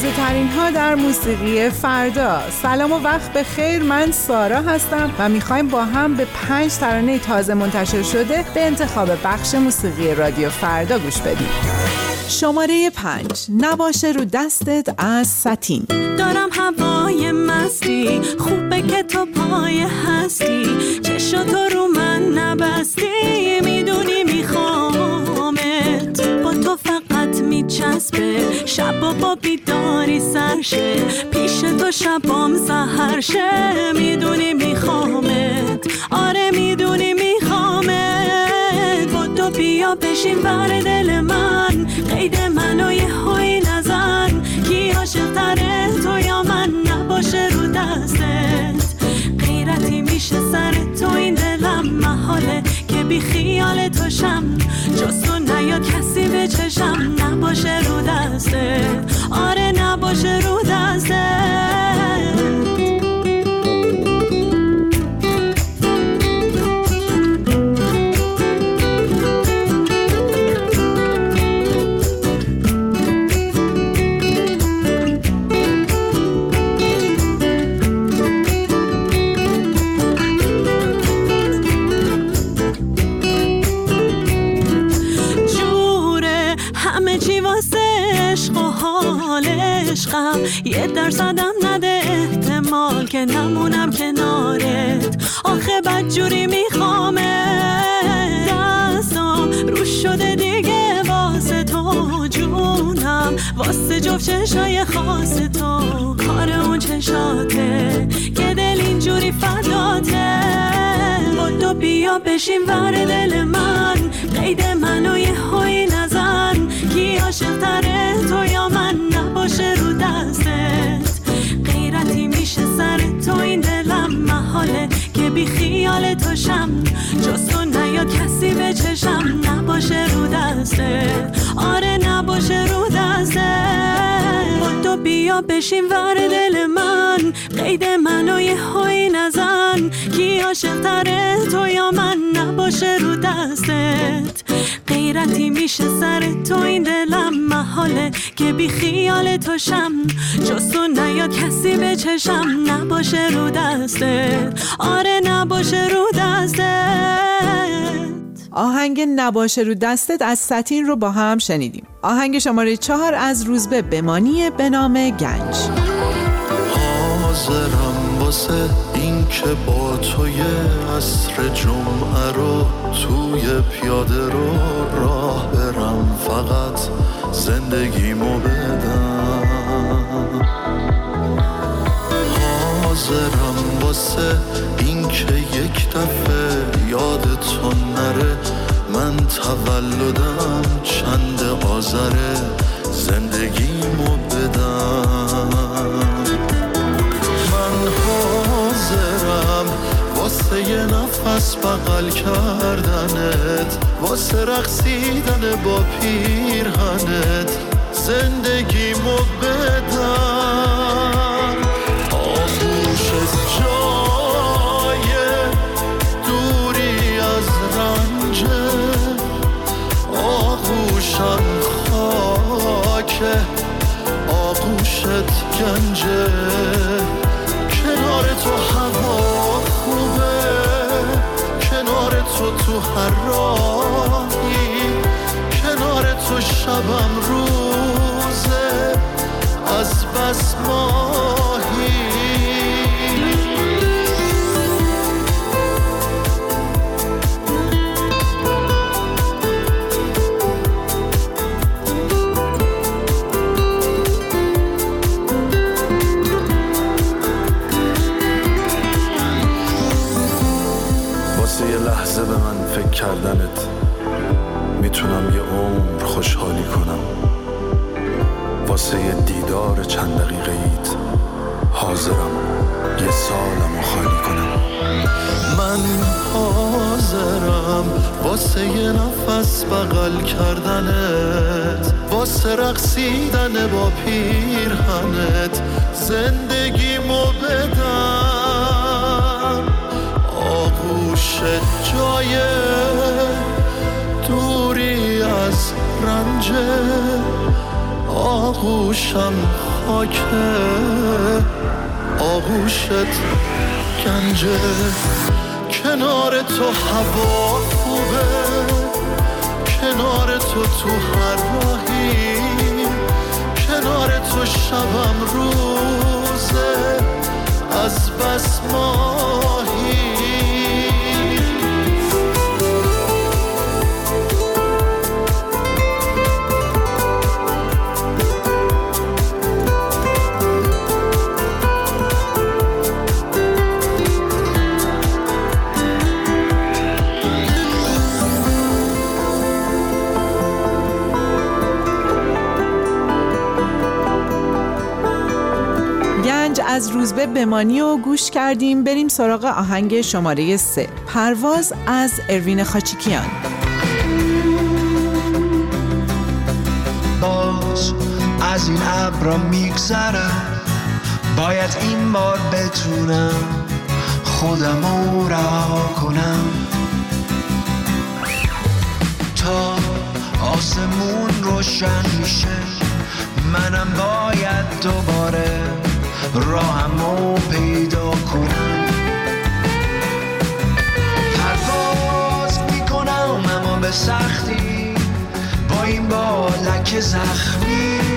تازه ترین ها در موسیقی فردا. سلام و وقت به خیر. من سارا هستم و می‌خوایم با هم به پنج ترانه تازه منتشر شده به انتخاب بخش موسیقی رادیو فردا گوش بدیم. شماره پنج. نباشه رو دستت از ستین دارم هوای مستی. خوبه که تو پای هستی. چشم تو رو من نبستی. می‌دونی میخوامت با تو فقط میچسبه. شب و با بیداری سرشه پیش تو شبام سهرشه می‌دونی میخوامت. آره می‌دونی میخوامت. با تو بیا بشین بر دل من قید منو یه هایی نزن. کی عاشق تو یا من؟ نباشه رو دستت. غیرتی میشه سر تو این دلم محاله که بی خیال تو شم. جز تو نیاد کسی به چشم نباشه رو دستت. آره نباشه تو کار اون که دل اینجوری فداته. با تو بیا بشین ور دل من قید منو یه هایی نزن. کی عاشق تو یا من؟ نباشه رو دستت. غیرتی میشه سر تو این دلم محاله. که بی خیال تو شم جز تو نیاد کسی به چشم. نباشه رو دستت. آره نباشه رو بیا بشین ور دل من. قید منو یه هایی نزن. کی عاشق تره؟ تو یا من؟ نباشه رو دستت. غیرتی میشه سر تو این دلم. محاله که بی خیال تو شم. جز تو نیاد کسی به چشم. نباشه رو دستت. آره نباشه رو دستت. آهنگ نباشه رو دستت از ستین رو با هم شنیدیم. آهنگ شماره چهار از روزبه بمانی به نام گنج. حاضرم واسه این که با توی عصر جمعه رو توی پیاده رو راه برم. فقط زندگیمو بدم. حاضرم واسه این که یک دفعه یاد تو نره. من تولدم چند آذره. زندگیمو بدم. من حاضرم واسه یه نفس بغل کردنت. واسه رقصیدن با پیرهنت. زندگیمو بدم. واسه یه نفس بغل کردنت واسه رقصیدن با پیرهنت زندگیمو بدم. آغوش جای دوری از رنج آغوشم خاکه. آغوشت گنجه کنار تو هوا. خوبه کنار تو تو هر راهی کنار تو شبم روزه. از بس ماهی از روزبه بمانی و گوش کردیم. بریم سراغ آهنگ شماره سه. پرواز از اروین خاچیکیان. باز از این ابرا میگذرم. باید این بار بتونم خودم کنم. تا آسمون روشن میشه منم باید دوباره راهمو پیدا کنم. پرواز می‌کنم اما به سختی. با این بالک زخمی.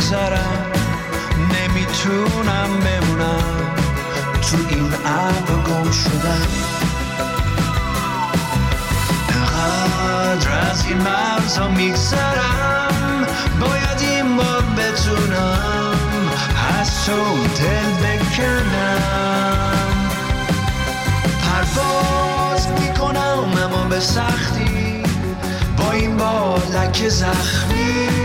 میگذرم. نمی‌تونم بمونم. تو این ابر گم شدم انقدر از این مرزا میگذرم. باید این بار بتونم. از تو دل بکنم. پرواز می‌کنم اما به سختی. با این بالک زخمی.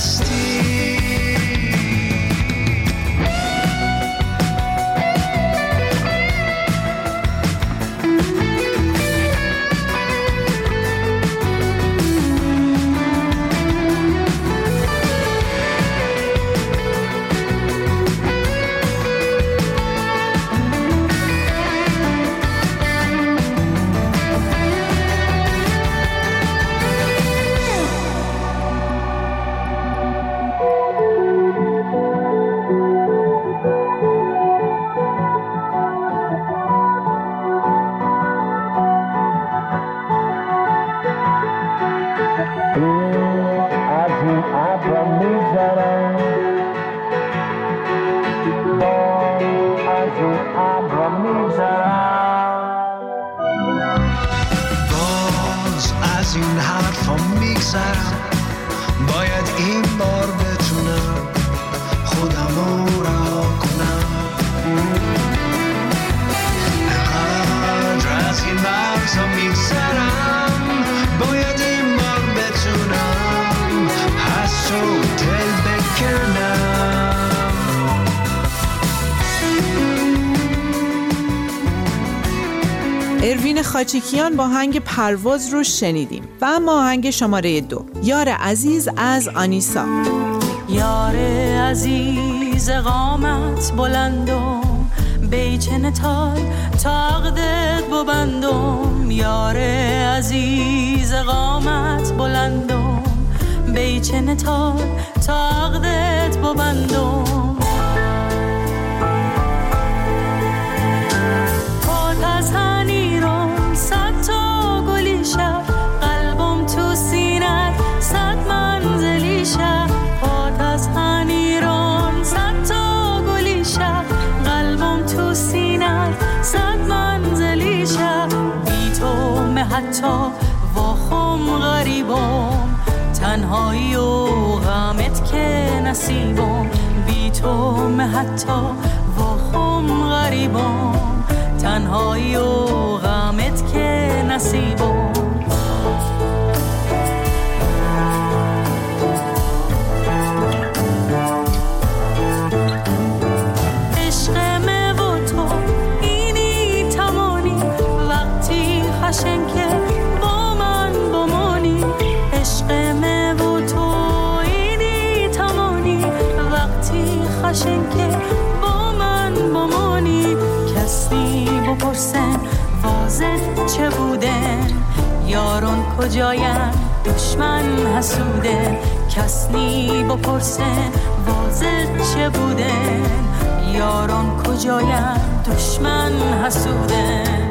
Steal. sound خاچیکیان با هنگ پرواز رو شنیدیم. و اما آهنگ شماره دو یار عزیز از آنیسا. یار عزیز قامت بلندم بیچن تای تاقدت ببندم. یار عزیز قامت بلندم بیچن تای تاقدت ببندم. حتی واخم غریبم. تنهایی و غمت که نصیبم. بی تو حتی واخم غریبم. تنهایی و غمت که نصیبم. بپرسن واضح چه بوده؟ یارون کجاین دشمن حسوده. کسنی بپرسن واضح چه بوده؟ یارون کجاین دشمن حسوده.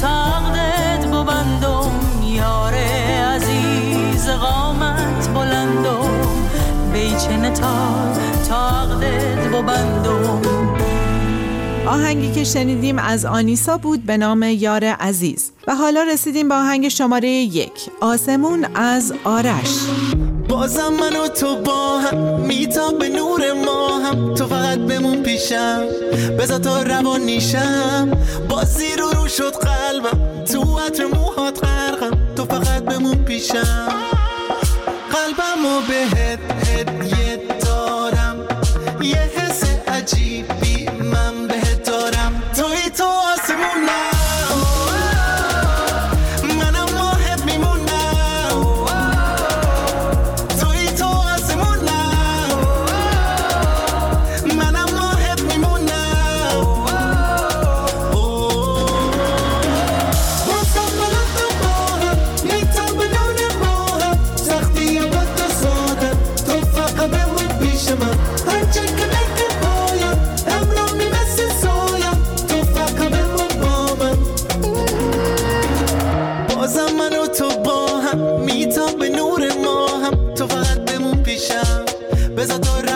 تقدت ببندم عزیز قامت تقدت آهنگی که شنیدیم از آنیسا بود به نام یار عزیز. و حالا رسیدیم به آهنگ شماره یک. آسمون از آرش. بازم من و تو با هم میتاب به نور ما هم تو فقط بمون پیشم بزا تا روان نیشم. بازی رو رو شد قلبم تو عطر موهات غرقم. تو فقط بمون پیشم. قلبم و بهت هدیه دارم. یه حس عجیبی حتی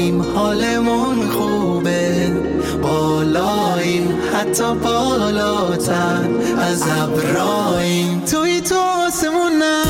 ابراهیم حالمون خوبه. بالاییم. حتی بالاتر. از ابراهیم توی تو آسمونم.